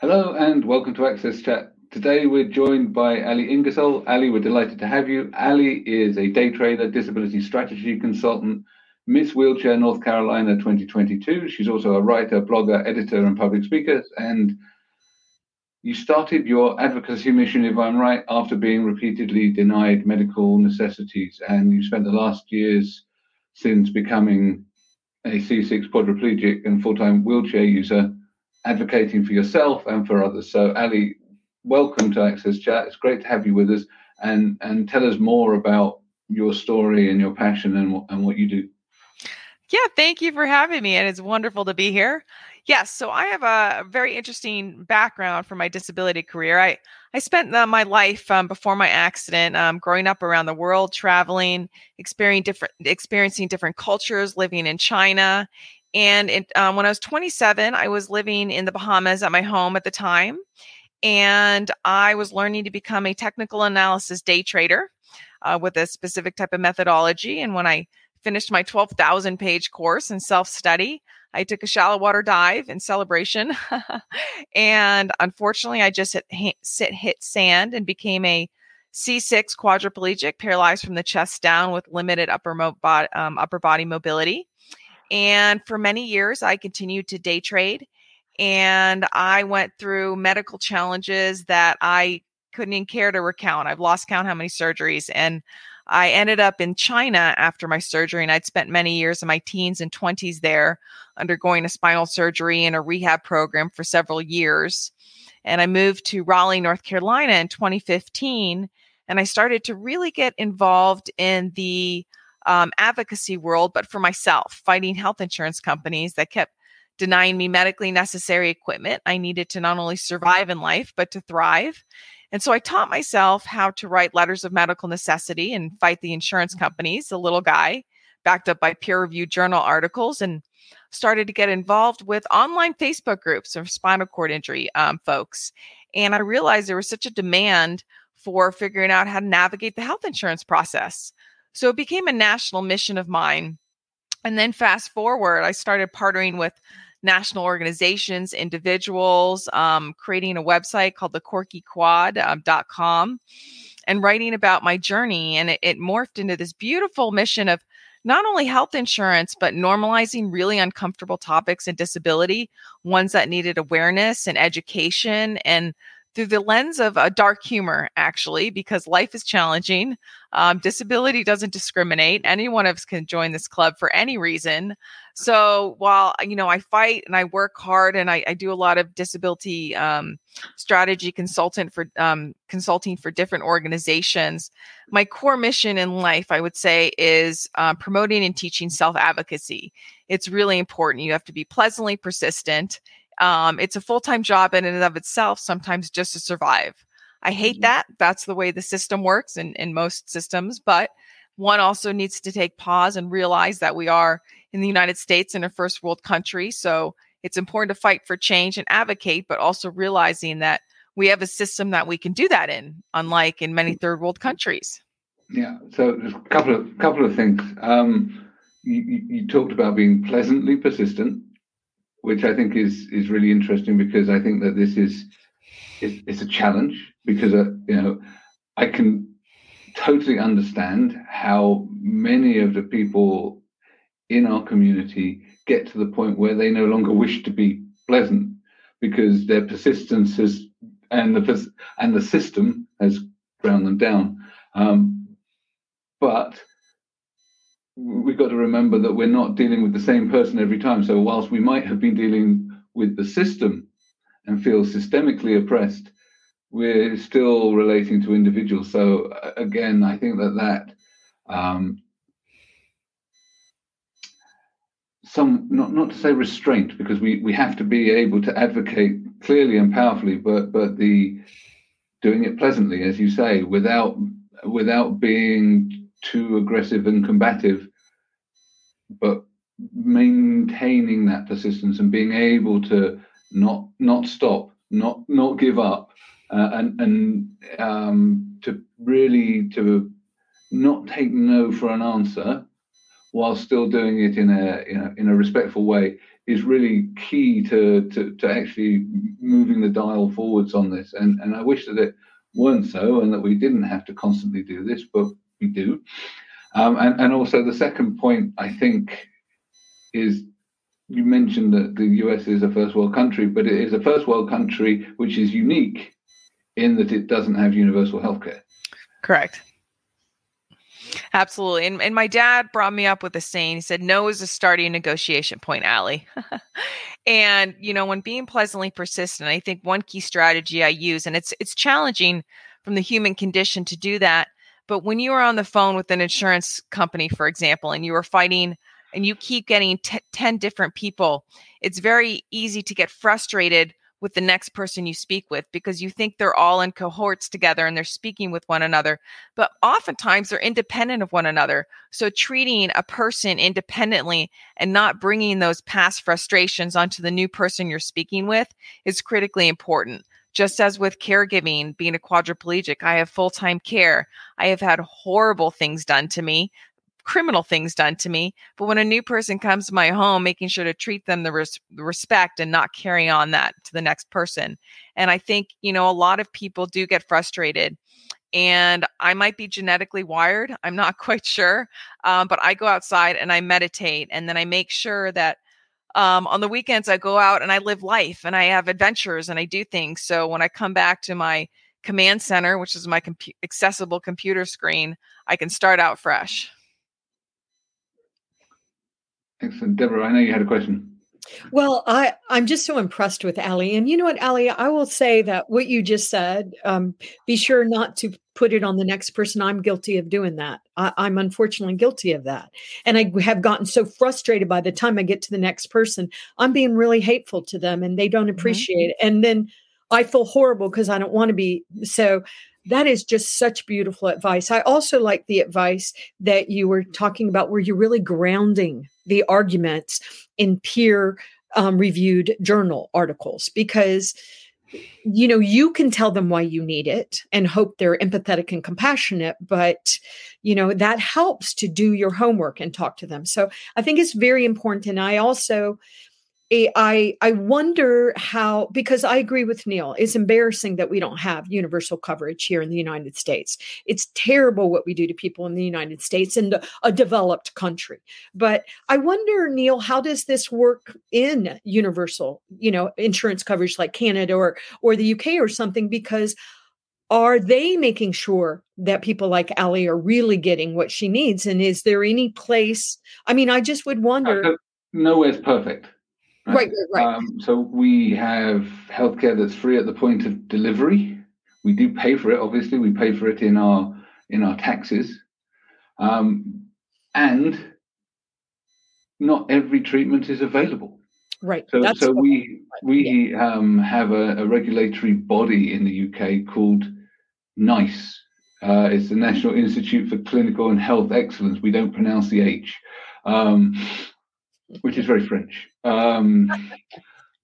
Hello and welcome to Access Chat. Today we're joined by Ali Ingersoll. Ali, we're delighted to have you. Ali is a day trader, disability strategy consultant, Miss Wheelchair North Carolina 2022. She's also a writer, blogger, editor, and public speaker. And you started your advocacy mission, if I'm right, after being repeatedly denied medical necessities. And you spent the last years since becoming a C6 quadriplegic and full time wheelchair user advocating for yourself and for others. So, Ali, welcome to Access Chat. It's great to have you with us, and and tell us more about your story and your passion and and what you do. Yeah, thank you for having me, and it's wonderful to be here. Yes, so I have a very interesting background for my disability career. I I spent uh, my life um, before my accident, um, growing up around the world, traveling, experiencing different experiencing different cultures, living in China, and it, um, when I was 27, I was living in the Bahamas at my home at the time. And I was learning to become a technical analysis day trader uh, with a specific type of methodology. And when I finished my 12,000 page course in self study, I took a shallow water dive in celebration. and unfortunately, I just hit, hit, hit sand and became a C6 quadriplegic, paralyzed from the chest down with limited upper, mo- um, upper body mobility. And for many years, I continued to day trade. And I went through medical challenges that I couldn't even care to recount. I've lost count how many surgeries. And I ended up in China after my surgery, and I'd spent many years in my teens and 20s there undergoing a spinal surgery and a rehab program for several years. And I moved to Raleigh, North Carolina in 2015, and I started to really get involved in the um, advocacy world, but for myself, fighting health insurance companies that kept denying me medically necessary equipment I needed to not only survive in life, but to thrive. And so I taught myself how to write letters of medical necessity and fight the insurance companies, the little guy, backed up by peer reviewed journal articles, and started to get involved with online Facebook groups of spinal cord injury um, folks. And I realized there was such a demand for figuring out how to navigate the health insurance process. So it became a national mission of mine. And then fast forward, I started partnering with national organizations, individuals, um, creating a website called the quad.com um, and writing about my journey. And it, it morphed into this beautiful mission of not only health insurance, but normalizing really uncomfortable topics and disability, ones that needed awareness and education and through the lens of a dark humor, actually, because life is challenging. Um, disability doesn't discriminate. Any one of us can join this club for any reason. So while you know I fight and I work hard and I, I do a lot of disability um, strategy consultant for um, consulting for different organizations, my core mission in life, I would say, is uh, promoting and teaching self advocacy. It's really important. You have to be pleasantly persistent um, it's a full time job in and of itself, sometimes just to survive. I hate mm-hmm. that. That's the way the system works in, in most systems. But one also needs to take pause and realize that we are in the United States in a first world country. So it's important to fight for change and advocate, but also realizing that we have a system that we can do that in, unlike in many third world countries. Yeah. So there's a couple of couple of things. Um, you, you talked about being pleasantly persistent which I think is is really interesting because I think that this is it's, a challenge because uh, you know I can totally understand how many of the people in our community get to the point where they no longer wish to be pleasant because their persistence has and the and the system has ground them down. Um, but we've got to remember that we're not dealing with the same person every time. So, whilst we might have been dealing with the system and feel systemically oppressed, we're still relating to individuals. So, again, I think that that um, some not not to say restraint because we we have to be able to advocate clearly and powerfully, but but the doing it pleasantly, as you say, without without being too aggressive and combative, but maintaining that persistence and being able to not not stop, not not give up, uh, and and um, to really to not take no for an answer, while still doing it in a you know in a respectful way is really key to, to, to actually moving the dial forwards on this. And, and I wish that it weren't so and that we didn't have to constantly do this, but we do. Um, and, and also the second point, I think, is you mentioned that the US is a first world country, but it is a first world country which is unique in that it doesn't have universal healthcare. Correct. Absolutely. And, and my dad brought me up with a saying. He said, No is a starting negotiation point, Allie. and, you know, when being pleasantly persistent, I think one key strategy I use, and it's it's challenging from the human condition to do that. But when you are on the phone with an insurance company, for example, and you are fighting and you keep getting t- 10 different people, it's very easy to get frustrated with the next person you speak with because you think they're all in cohorts together and they're speaking with one another. But oftentimes they're independent of one another. So treating a person independently and not bringing those past frustrations onto the new person you're speaking with is critically important. Just as with caregiving, being a quadriplegic, I have full time care. I have had horrible things done to me criminal things done to me. But when a new person comes to my home, making sure to treat them the, res- respect and not carry on that to the next person. And I think, you know, a lot of people do get frustrated. And I might be genetically wired. I'm not quite sure. Um, but I go outside and I meditate. And then I make sure that um, on the weekends, I go out and I live life and I have adventures and I do things. So when I come back to my command center, which is my accessible computer screen, I can start out fresh. Excellent. Deborah, I know you had a question. Well, I, I'm just so impressed with Ali. And you know what, Ali, I will say that what you just said, um, be sure not to put it on the next person. I'm guilty of doing that. I, I'm unfortunately guilty of that. And I have gotten so frustrated by the time I get to the next person, I'm being really hateful to them and they don't mm-hmm. appreciate mm-hmm. it. And then I feel horrible because I don't want to be. So that is just such beautiful advice. I also like the advice that you were talking about where you're really grounding the arguments in peer um, reviewed journal articles because you know you can tell them why you need it and hope they're empathetic and compassionate but you know that helps to do your homework and talk to them so i think it's very important and i also Eh, I I wonder how because I agree with Neil. It's embarrassing that we don't have universal coverage here in the United States. It's terrible what we do to people in the United States and a developed country. But I wonder, Neil, how does this work in universal, you know, insurance coverage like Canada or or the UK or something? Because are they making sure that people like Ali are really getting what she needs? And is there any place? I mean, I just would uh, wonder. Nowhere's perfect Right, right, right. Um, so we have healthcare that's free at the point of delivery. We do pay for it, obviously. We pay for it in our in our taxes, um, and not every treatment is available. Right. So, That's so we we yeah. um, have a, a, regulatory body in the UK called NICE. Uh, it's the National Institute for Clinical and Health Excellence. We don't pronounce the H. Um, which is very French. Um,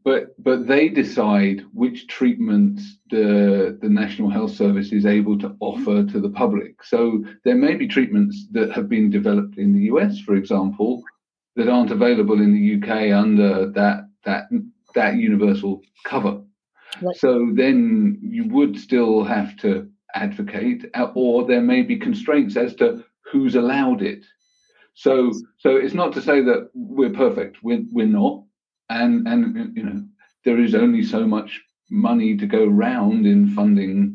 but but they decide which treatments the the National Health Service is able to offer to the public. So there may be treatments that have been developed in the US, for example, that aren't available in the UK under that that that universal cover. Right. So then you would still have to advocate, or there may be constraints as to who's allowed it. So so it's not to say that we're perfect. We're we're not, and and you know there is only so much money to go round in funding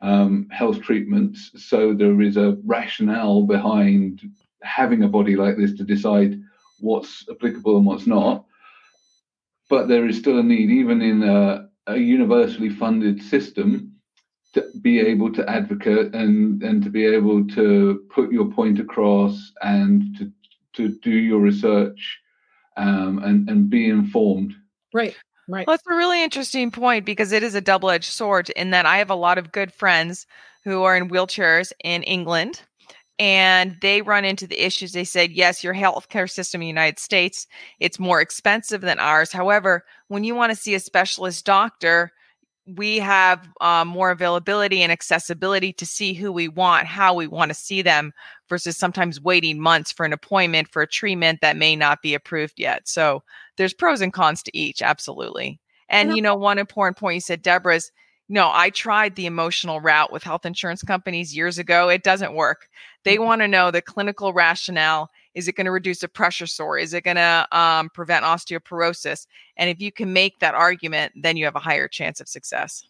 um, health treatments. So there is a rationale behind having a body like this to decide what's applicable and what's not. But there is still a need, even in a, a universally funded system, to be able to advocate and and to be able to put your point across and to to do your research um, and and be informed. Right. Right. Well, that's a really interesting point because it is a double edged sword in that I have a lot of good friends who are in wheelchairs in England and they run into the issues. They said, yes, your healthcare system in the United States, it's more expensive than ours. However, when you want to see a specialist doctor, we have um, more availability and accessibility to see who we want, how we want to see them, versus sometimes waiting months for an appointment for a treatment that may not be approved yet. So there's pros and cons to each, absolutely. And, you know, one important point you said, Deborah, is no, I tried the emotional route with health insurance companies years ago. It doesn't work. They mm-hmm. want to know the clinical rationale. Is it going to reduce a pressure sore? Is it going to um, prevent osteoporosis? And if you can make that argument, then you have a higher chance of success.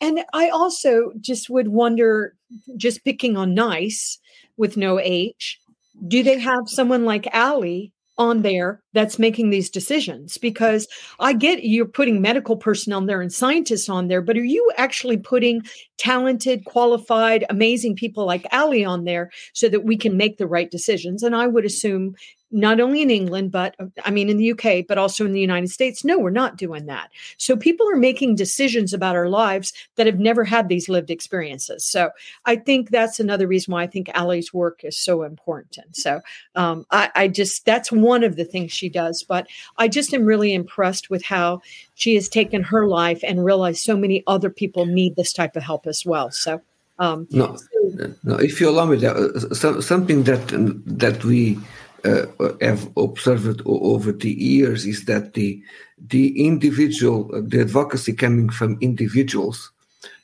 And I also just would wonder, just picking on nice with no H, do they have someone like Allie on there that's making these decisions because I get you're putting medical personnel there and scientists on there, but are you actually putting talented, qualified, amazing people like Allie on there so that we can make the right decisions? And I would assume not only in England, but I mean in the UK, but also in the United States. No, we're not doing that. So people are making decisions about our lives that have never had these lived experiences. So I think that's another reason why I think Allie's work is so important. So um, I, I just that's one of the things she does. But I just am really impressed with how she has taken her life and realized so many other people need this type of help as well. So. Um, no, no. If you allow me, uh, so, something that that we uh, have observed over the years is that the the individual the advocacy coming from individuals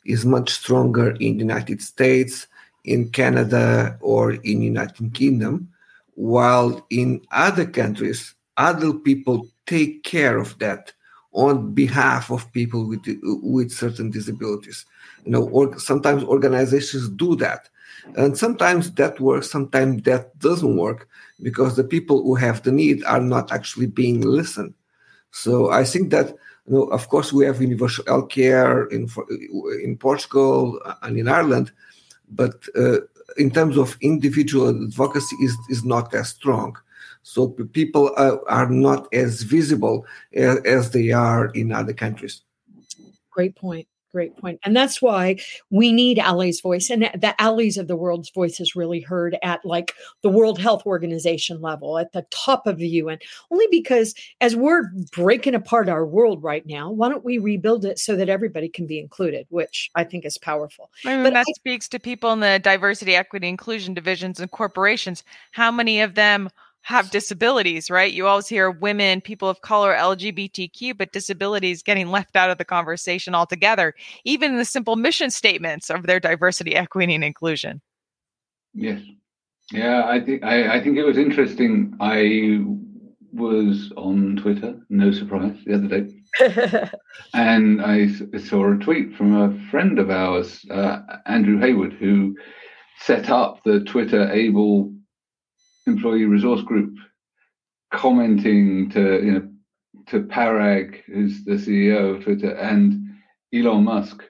is much stronger in the United States, in Canada, or in the United Kingdom, while in other countries, other people take care of that on behalf of people with with certain disabilities. You know, or sometimes organizations do that, and sometimes that works, sometimes that doesn't work because the people who have the need are not actually being listened. So I think that you know, of course, we have universal health care in in Portugal and in Ireland, but uh, in terms of individual advocacy, is is not as strong. So people are, are not as visible as, as they are in other countries. Great point great point. And that's why we need Allie's voice. And the Allies of the world's voice is really heard at like the World Health Organization level, at the top of the UN, only because as we're breaking apart our world right now, why don't we rebuild it so that everybody can be included, which I think is powerful. I mean, but that I, speaks to people in the diversity, equity, inclusion divisions and corporations. How many of them have disabilities, right? You always hear women, people of color, LGBTQ, but disabilities getting left out of the conversation altogether, even in the simple mission statements of their diversity, equity, and inclusion. Yes. Yeah, I think I, I think it was interesting. I was on Twitter, no surprise, the other day. and I saw a tweet from a friend of ours, uh, Andrew Hayward, who set up the Twitter Able employee resource group commenting to you know to Parag, who's the CEO of Twitter, and Elon Musk,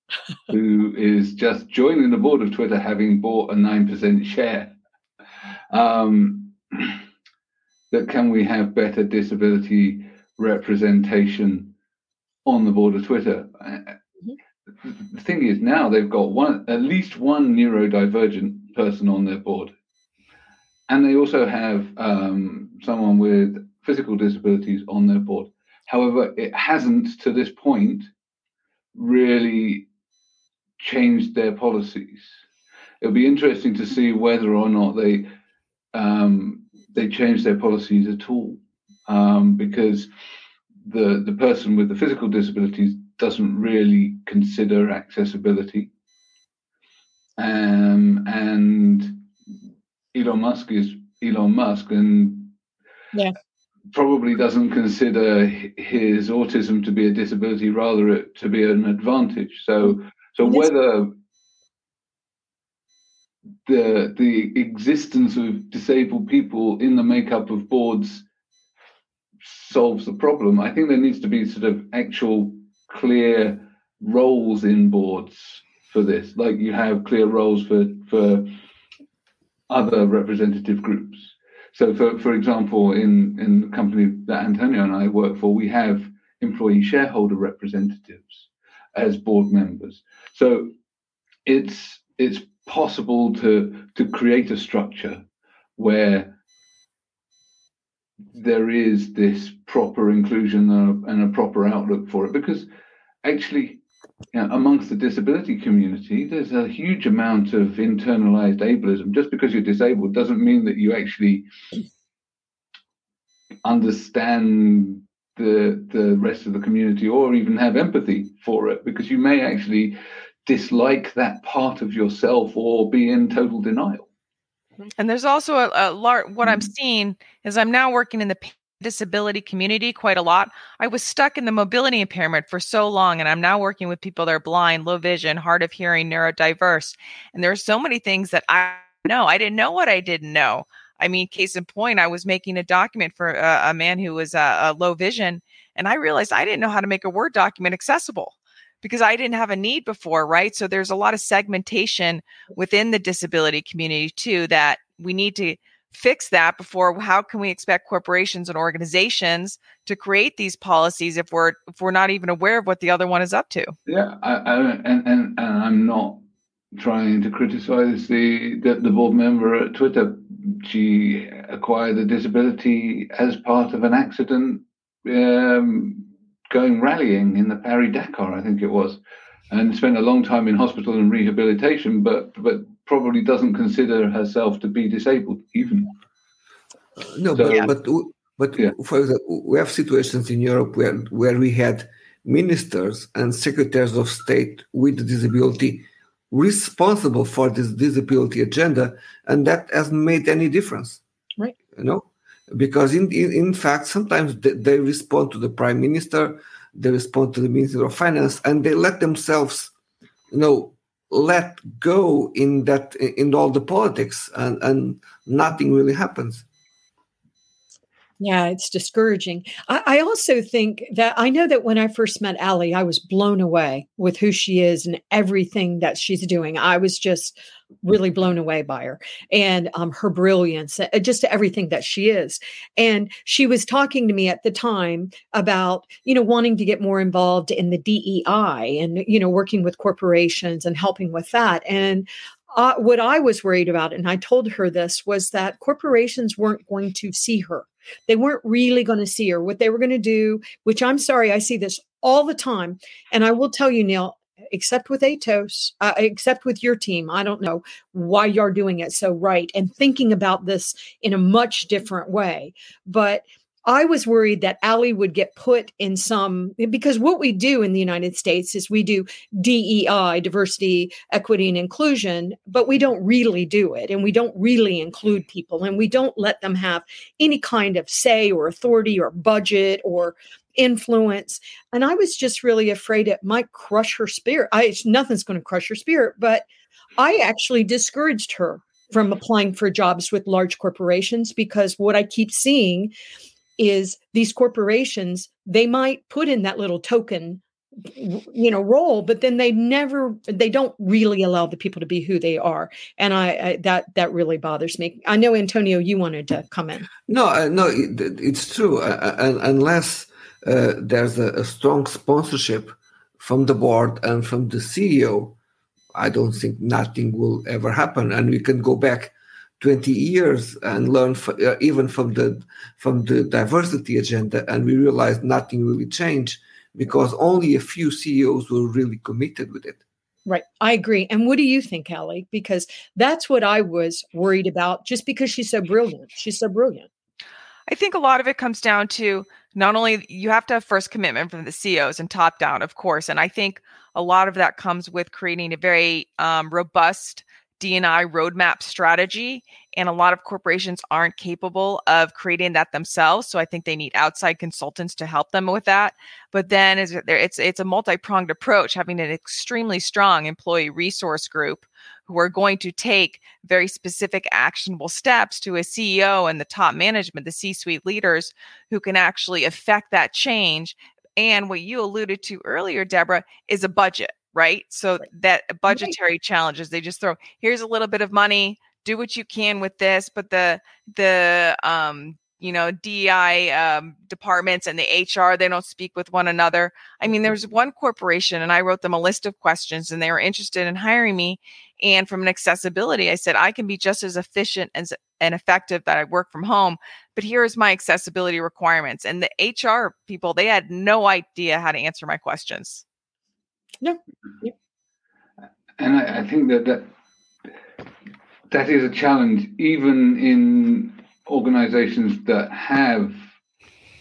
who is just joining the board of Twitter, having bought a nine percent share. Um, that can we have better disability representation on the board of Twitter? Mm-hmm. The thing is, now they've got one, at least one neurodivergent person on their board and they also have um, someone with physical disabilities on their board. However, it hasn't to this point really changed their policies. It'll be interesting to see whether or not they um, they change their policies at all, um, because the the person with the physical disabilities doesn't really consider accessibility, um, and Elon Musk is Elon Musk and yeah. probably doesn't consider his autism to be a disability, rather it to be an advantage. So, so whether the the existence of disabled people in the makeup of boards solves the problem, I think there needs to be sort of actual clear roles in boards for this. Like you have clear roles for for other representative groups. So, for, for example, in, in the company that Antonio and I work for, we have employee shareholder representatives as board members. So, it's it's possible to to create a structure where there is this proper inclusion and a proper outlook for it because actually you know, amongst the disability community, there's a huge amount of internalized ableism. Just because you're disabled doesn't mean that you actually understand the the rest of the community or even have empathy for it because you may actually dislike that part of yourself or be in total denial. And there's also a, a large, what I'm seeing is I'm now working in the disability community quite a lot. I was stuck in the mobility impairment for so long, and I'm now working with people that are blind, low vision, hard of hearing, neurodiverse. And there are so many things that I know. I didn't know what I didn't know. I mean, case in point, I was making a document for a, a man who was uh, a low vision, and I realized I didn't know how to make a Word document accessible because I didn't have a need before, right? So there's a lot of segmentation within the disability community too that we need to fix that before how can we expect corporations and organizations to create these policies if we're if we're not even aware of what the other one is up to Yeah, I, I, and, and and I'm not trying to criticize the, the the board member at Twitter. She acquired a disability as part of an accident, um, going rallying in the Paris Dakar, I think it was, and spent a long time in hospital and rehabilitation, but but probably doesn't consider herself to be disabled even. Uh, no, So- but Yeah. but but Yeah. for example, we have situations in Europe where where we had ministers and secretaries of state with disability responsible for this disability agenda, and that hasn't made any difference. Right. You know, because in in, in fact, sometimes they, they respond to the prime minister, they respond to the minister of finance, and they let themselves, you know, let go in that in all the politics, and and nothing really happens. Yeah, it's discouraging. I, I also think that I know that when I first met Allie, I was blown away with who she is and everything that she's doing. I was just really blown away by her and um, her brilliance, uh, just everything that she is. And she was talking to me at the time about, you know, wanting to get more involved in the DEI and, you know, working with corporations and helping with that. And uh, what I was worried about, and I told her this, was that corporations weren't going to see her they weren't really going to see her. What they were going to do, which I'm sorry, I see this all the time. And I will tell you, Neil, except with Atos, uh, except with your team, I don't know why you're doing it so right and thinking about this in a much different way. But I was worried that Allie would get put in some because what we do in the United States is we do DEI, diversity, equity, and inclusion, but we don't really do it. And we don't really include people and we don't let them have any kind of say or authority or budget or influence. And I was just really afraid it might crush her spirit. I nothing's going to crush her spirit, but I actually discouraged her from applying for jobs with large corporations because what I keep seeing is these corporations they might put in that little token you know role but then they never they don't really allow the people to be who they are and i, I that that really bothers me i know antonio you wanted to comment No, uh, no, it, it's true. Uh, uh, unless uh, there's a, a strong sponsorship from the board and from the CEO, I don't think nothing will ever happen. And we can go back 20 years and learn uh, even from the from the diversity agenda, and we realize nothing really changed because only a few CEOs were really committed with it. right i agree and what do you think Allie? because that's what i was worried about just because she's so brilliant she's so brilliant I think a lot of it comes down to not only you have to have first commitment from the CEOs and top down, of course, and I think a lot of that comes with creating a very um, robust DNI roadmap strategy. And a lot of corporations aren't capable of creating that themselves, so I think they need outside consultants to help them with that. But then it's it's a multi pronged approach, having an extremely strong employee resource group who are going to take very specific actionable steps to a CEO and the top management, the C suite leaders who can actually affect that change. And what you alluded to earlier, Deborah, is a budget, right? So that budgetary challenges, they just throw here's a little bit of money, do what you can with this, but the the um you know DEI um, departments and the HR they don't speak with one another. I mean, there was one corporation, and I wrote them a list of questions, and they were interested in hiring me. And from an accessibility, I said I can be just as efficient as and effective that I work from home, but here's my accessibility requirements. And the HR people they had no idea how to answer my questions. No, and I, I think that, that that is a challenge even in organizations that have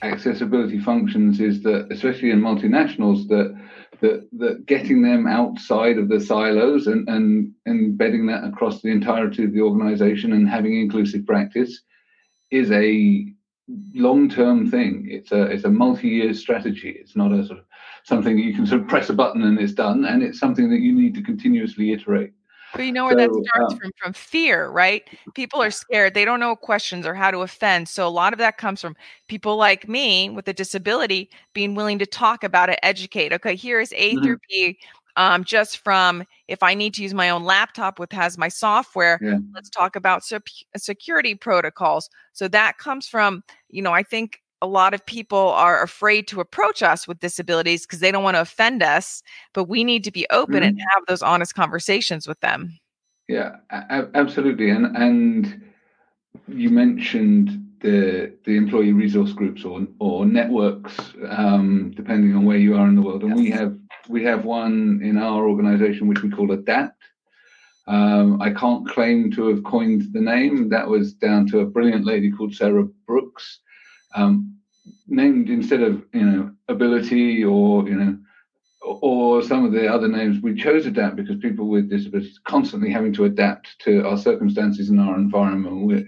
accessibility functions is that, especially in multinationals, that that that getting them outside of the silos and, and embedding that across the entirety of the organization and having inclusive practice is a long-term thing. It's a it's a multi-year strategy. It's not a sort of something you can sort of press a button and it's done. And it's something that you need to continuously iterate. But you know where so, that starts um, from from fear, right? People are scared. They don't know questions or how to offend. So a lot of that comes from people like me with a disability being willing to talk about it, educate. Okay, here is A mm-hmm. through B. Um, just from if I need to use my own laptop with has my software, yeah. let's talk about sep- security protocols. So that comes from, you know, I think a lot of people are afraid to approach us with disabilities because they don't want to offend us but we need to be open mm-hmm. and have those honest conversations with them yeah a- absolutely and and you mentioned the the employee resource groups or or networks um, depending on where you are in the world and yes. we have we have one in our organization which we call adapt um, I can't claim to have coined the name. That was down to a brilliant lady called Sarah Brooks, um, named instead of you know ability or you know or some of the other names we chose adapt because people with disabilities constantly having to adapt to our circumstances and our environment.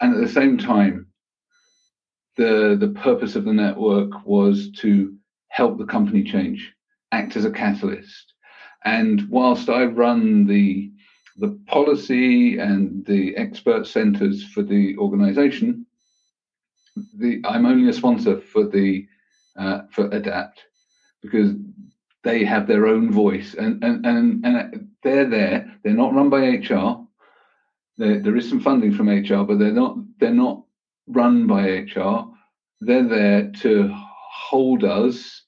And at the same time the the purpose of the network was to help the company change act as a catalyst. And whilst i run the the policy and the expert centers for the organization the I'm only a sponsor for the uh, for Adapt because they have their own voice and and and, and they're there. They're not run by HR. There, there is some funding from HR, but they're not they're not run by HR. They're there to hold us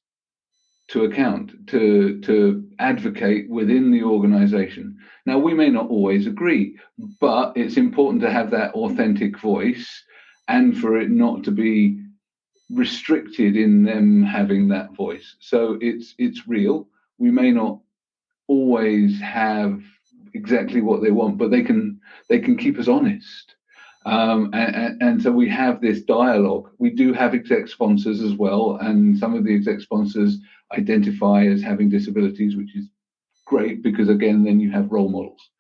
to account, to to advocate within the organization. Now we may not always agree, but it's important to have that authentic voice and for it not to be restricted in them having that voice. So it's it's real. We may not always have exactly what they want, but they can they can keep us honest. Um, and, and, so we have this dialogue. We do have exec sponsors as well, and some of the exec sponsors identify as having disabilities, which is great because again, then you have role models.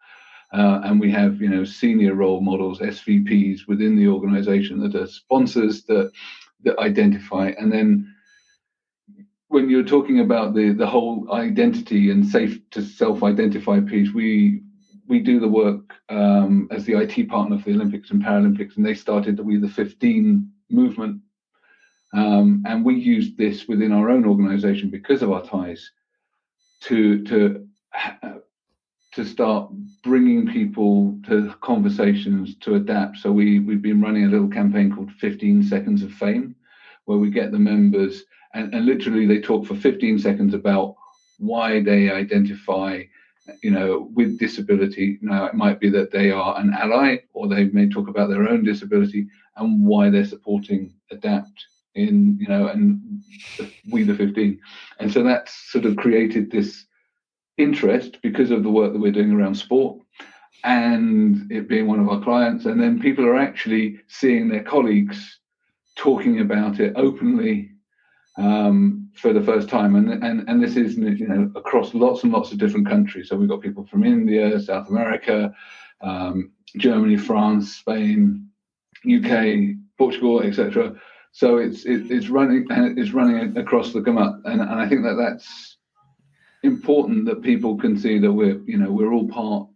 Uh, and we have, you know, senior role models, SVPs within the organization that are sponsors that that identify. And then when you're talking about the the whole identity and safe to self-identify piece, we we do the work um, as the IT partner for the Olympics and Paralympics, and they started the We the 15 movement. Um, and we used this within our own organization because of our ties to to to start bringing people to conversations to adapt. So we we've been running a little campaign called 15 Seconds of Fame, where we get the members and, and literally they talk for 15 seconds about why they identify you know with disability now it might be that they are an ally or they may talk about their own disability and why they're supporting adapt in you know and we the 15 and so that's sort of created this interest because of the work that we're doing around sport and it being one of our clients. And then people are actually seeing their colleagues talking about it openly um, for the first time. And, and, and this is you know across lots and lots of different countries. So we've got people from India, South America, um, Germany, France, Spain, UK, Portugal, etc. So it's it, it's running it's running across the gamut, and, and I think that that's important that people can see that we're you know we're all part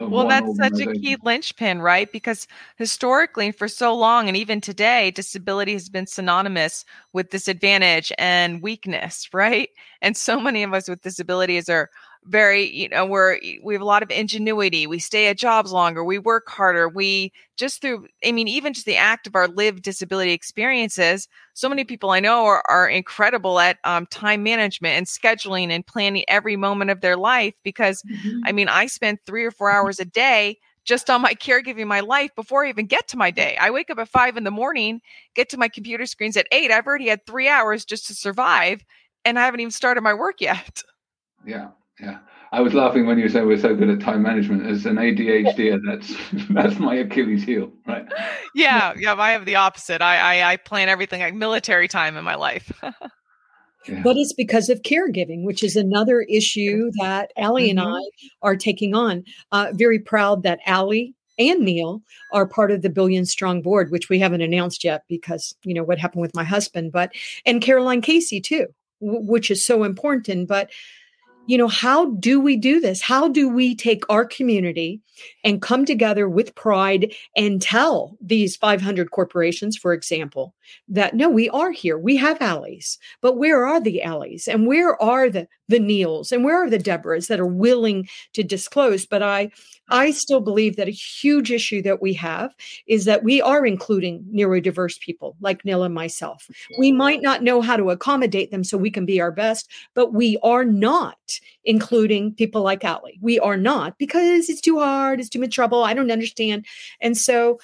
well that's such a key linchpin right? Because historically for so long and even today disability has been synonymous with disadvantage and weakness right? And so many of us with disabilities are very you know we're we have a lot of ingenuity we stay at jobs longer we work harder we just through i mean even just the act of our lived disability experiences so many people i know are, are incredible at um, time management and scheduling and planning every moment of their life because mm-hmm. i mean i spend three or four hours a day just on my caregiving my life before I even get to my day. I wake up at five in the morning, get to my computer screens at eight. I've already had three hours just to survive, and I haven't even started my work yet. Yeah, yeah. I was laughing when you said we're so good at time management. As an ADHD, that's that's my Achilles heel, right? Yeah, yeah. I have the opposite. I I, I plan everything like military time in my life. yeah. But it's because of caregiving, which is another issue that Allie mm-hmm. and I are taking on. Uh, very proud that Allie and Neil are part of the Billion Strong board, which we haven't announced yet because you know what happened with my husband, but and Caroline Casey too, w- which is so important. But you know, how do we do this? How do we take our community and come together with pride and tell these 500 corporations, for example, that no, we are here. We have alleys, but where are the alleys And where are the, the Neils and where are the Deborahs that are willing to disclose? But I, I still believe that a huge issue that we have is that we are including neurodiverse people like Neil and myself. Mm-hmm. We might not know how to accommodate them so we can be our best, but we are not including people like Allie. We are not because it's too hard, it's too much trouble. I don't understand. And so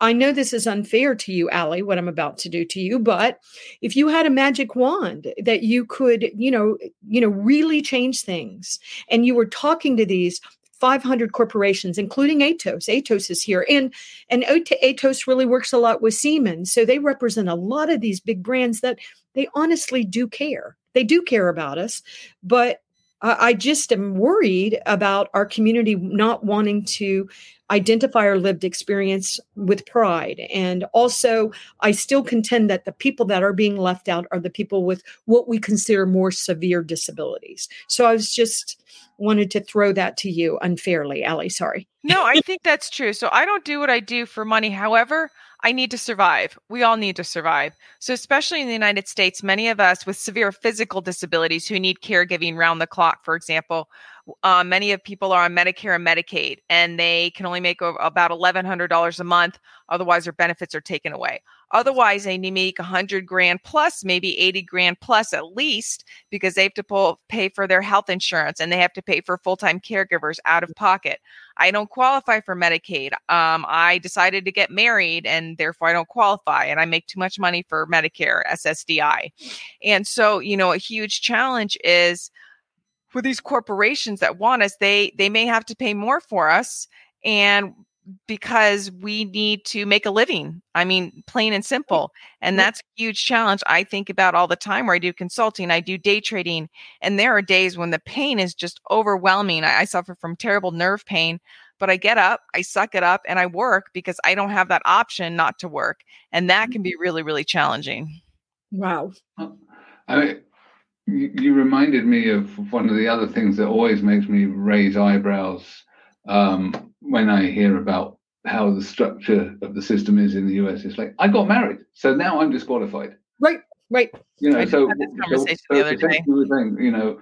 I know this is unfair to you, Allie, what I'm about to do to you, but if you had a magic wand that you could, you know, you know, really change things and you were talking to these 500 corporations, including Atos. Atos is here, and and Atos really works a lot with Siemens, so they represent a lot of these big brands that they honestly do care. They do care about us, but I just am worried about our community not wanting to identify our lived experience with pride. And also, I still contend that the people that are being left out are the people with what we consider more severe disabilities. So I was just wanted to throw that to you unfairly, Allie. Sorry. No, I think that's true. So I don't do what I do for money. However, I need to survive. We all need to survive. So, especially in the United States, many of us with severe physical disabilities who need caregiving round the clock, for example, uh, many of people are on Medicare and Medicaid, and they can only make about $1,100 a month. Otherwise, their benefits are taken away. Otherwise, they need to make 100 grand plus, maybe 80 grand plus at least, because they have to pull, pay for their health insurance and they have to pay for full time caregivers out of pocket. I don't qualify for Medicaid. Um, I decided to get married and therefore I don't qualify, and I make too much money for Medicare, SSDI. And so, you know, a huge challenge is for these corporations that want us, they they may have to pay more for us and because we need to make a living. I mean, plain and simple. And that's a huge challenge I think about all the time where I do consulting, I do day trading, and there are days when the pain is just overwhelming. I, I suffer from terrible nerve pain, but I get up, I suck it up, and I work because I don't have that option not to work. And that can mm-hmm. be really, really challenging. Wow. I mean, you reminded me of one of the other things that always makes me raise eyebrows um, when I hear about how the structure of the system is in the US. It's like I got married, so now I'm disqualified. Right, right. You know, so, so, so the other day. Thing, you know,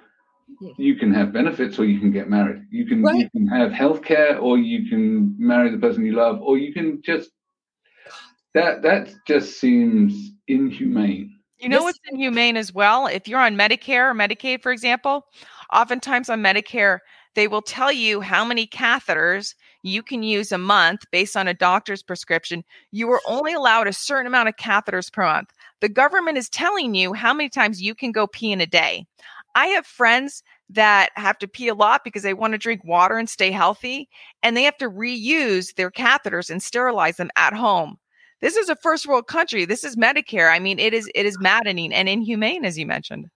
you can have benefits or you can get married. You can right. you can have health care or you can marry the person you love, or you can just that that just seems inhumane. You know what's inhumane as well? If you're on Medicare or Medicaid, for example, oftentimes on Medicare, they will tell you how many catheters you can use a month based on a doctor's prescription. You are only allowed a certain amount of catheters per month. The government is telling you how many times you can go pee in a day. I have friends that have to pee a lot because they want to drink water and stay healthy, and they have to reuse their catheters and sterilize them at home this is a first world country. This is Medicare. I mean, it is it is maddening and inhumane, as you mentioned.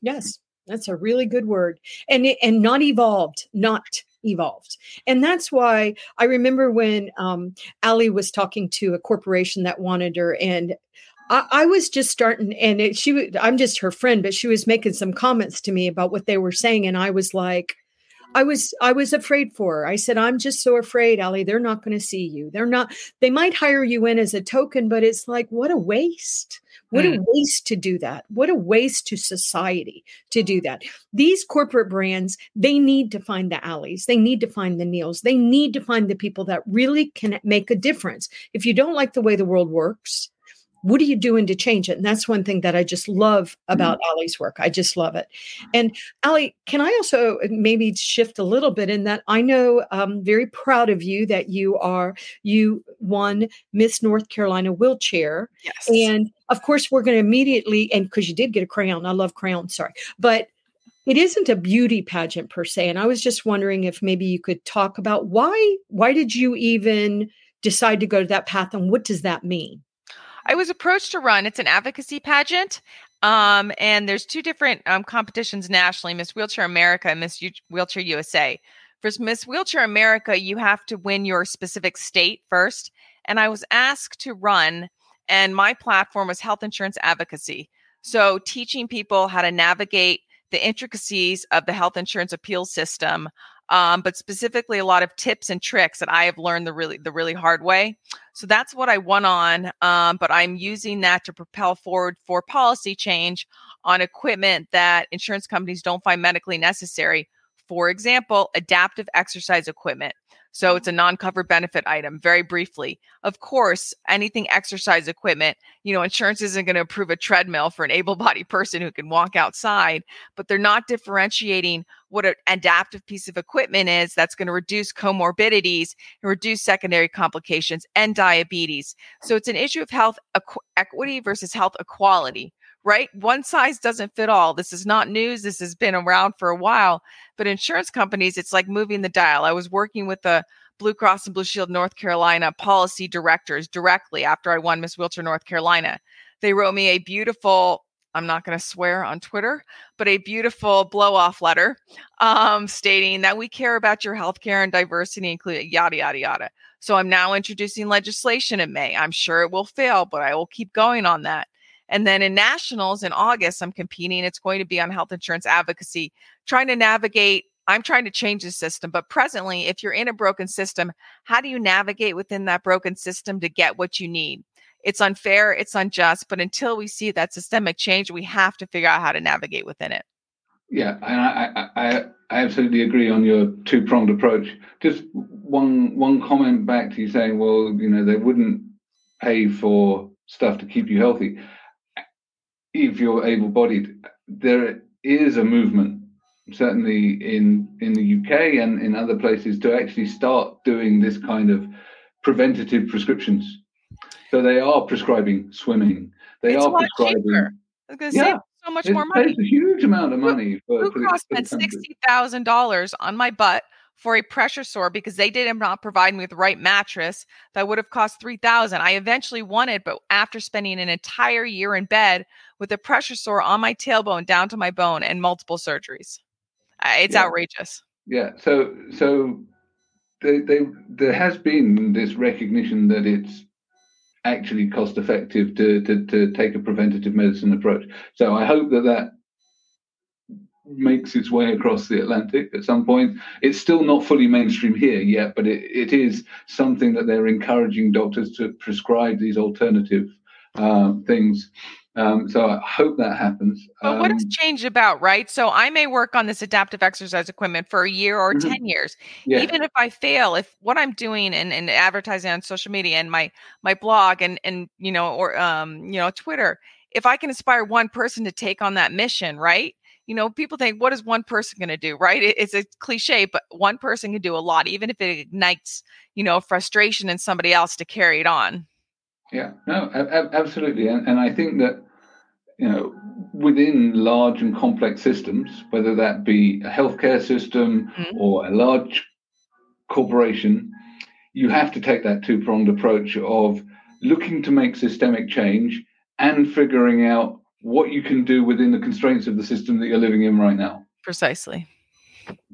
Yes, that's a really good word, and and not evolved, not evolved, and that's why I remember when um, Ali was talking to a corporation that wanted her, and I, I was just starting, and it, she I'm just her friend, but she was making some comments to me about what they were saying, and I was like I was I was afraid for her. I said, I'm just so afraid, Ali. They're not going to see you. They're not. They might hire you in as a token, but it's like what a waste. What mm. a waste to do that. What a waste to society to do that. These corporate brands, they need to find the Allies. They need to find the Neils. They need to find the people that really can make a difference. If you don't like the way the world works, what are you doing to change it? And that's one thing that I just love about mm-hmm. Allie's work. I just love it. And Ali, can I also uh, maybe shift a little bit in that I know I'm um, very proud of you that you are, you won Miss North Carolina wheelchair. Yes. And of course, we're going to immediately, and because you did get a crown, I love crowns, sorry. But it isn't a beauty pageant per se and i was just wondering if maybe you could talk about why why did you even decide to go to that path and what does that mean i was approached to run. It's an advocacy pageant um, and there's two different um, competitions nationally miss wheelchair america and miss U- wheelchair usa for miss wheelchair america you have to win your specific state first and i was asked to run and my platform was health insurance advocacy. So teaching people how to navigate the intricacies of the health insurance appeal system, um, but specifically a lot of tips and tricks that I have learned the really the really hard way. So that's what I won on. Um, but I'm using that to propel forward for policy change on equipment that insurance companies don't find medically necessary. For example, adaptive exercise equipment. So it's a non covered benefit item, very briefly. Of course, anything exercise equipment, you know, insurance isn't going to approve a treadmill for an able bodied person who can walk outside, but they're not differentiating what an adaptive piece of equipment is that's going to reduce comorbidities and reduce secondary complications and diabetes. So it's an issue of health equ- equity versus health equality right? One size doesn't fit all. This is not news. This has been around for a while. But insurance companies, it's like moving the dial. I was working with the Blue Cross and Blue Shield North Carolina policy directors directly after I won Miss Wheelchair North Carolina. They wrote me a beautiful, I'm not going to swear on Twitter, but a beautiful blow off letter um, stating that we care about your healthcare and diversity, including yada, yada, yada. So I'm now introducing legislation in May. I'm sure it will fail, but I will keep going on that. And then in nationals in August, I'm competing. It's going to be on health insurance advocacy, trying to navigate. I'm trying to change the system, but presently, if you're in a broken system, how do you navigate within that broken system to get what you need? It's unfair, it's unjust, but until we see that systemic change, we have to figure out how to navigate within it. Yeah, I, I, I, absolutely agree on your two pronged approach. Just one one comment back to you saying, well, you know, they wouldn't pay for stuff to keep you healthy if you're able-bodied, there is a movement, certainly in in the UK and in other places, to actually start doing this kind of preventative prescriptions. So they are prescribing swimming. They it's are prescribing. Cheaper. I was going to yeah. say so much more money. It's a huge amount of money. Blue, for, Cross spent sixty thousand dollars on my butt for a pressure sore because they did not provide me with the right mattress that would have cost 3000 i eventually won it but after spending an entire year in bed with a pressure sore on my tailbone down to my bone and multiple surgeries it's yeah. outrageous yeah so so they, they, there has been this recognition that it's actually cost effective to, to, to take a preventative medicine approach so i hope that that makes its way across the Atlantic at some point. It's still not fully mainstream here yet, but it, it is something that they're encouraging doctors to prescribe these alternative uh, things. Um, so I hope that happens. But um, what has um, changed about, right? So I may work on this adaptive exercise equipment for a year or mm-hmm. 10 years. Yeah. Even if I fail, if what I'm doing and, and advertising on social media and my my blog and and you know or um you know Twitter, if I can inspire one person to take on that mission, right? you know, people think, what is one person going to do? Right? It, it's a cliche, but one person can do a lot, even if it ignites, you know, frustration in somebody else to carry it on. Yeah, no, a- absolutely. And, and I think that, you know, within large and complex systems, whether that be a healthcare system mm-hmm. or a large corporation, you have to take that two pronged approach of looking to make systemic change and figuring out what you can do within the constraints of the system that you're living in right now. Precisely.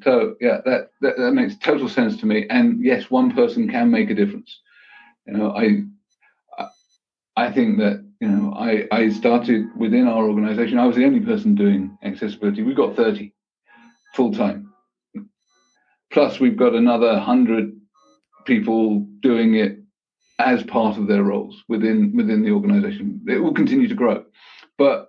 So yeah, that, that, that makes total sense to me. And yes, one person can make a difference. You know, I I think that you know I I started within our organization. I was the only person doing accessibility. We've got 30 full time. Plus, we've got another hundred people doing it as part of their roles within within the organization. It will continue to grow. But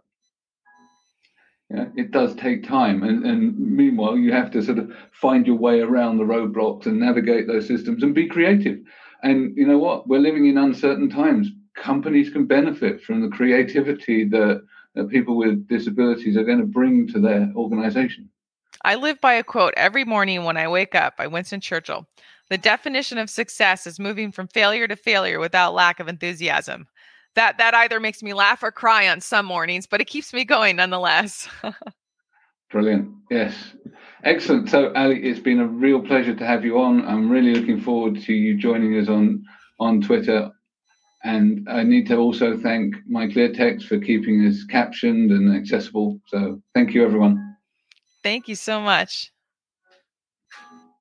it does take time. And, and meanwhile, you have to sort of find your way around the roadblocks and navigate those systems and be creative. And you know what? We're living in uncertain times. Companies can benefit from the creativity that, that people with disabilities are going to bring to their organization. I live by a quote every morning when I wake up by Winston Churchill. The definition of success is moving from failure to failure without lack of enthusiasm that that either makes me laugh or cry on some mornings, but it keeps me going nonetheless. Brilliant. Yes. Excellent. So, Ali, it's been a real pleasure to have you on. I'm really looking forward to you joining us on on Twitter. And I need to also thank MyClearText for keeping this captioned and accessible. So, thank you, everyone. Thank you so much.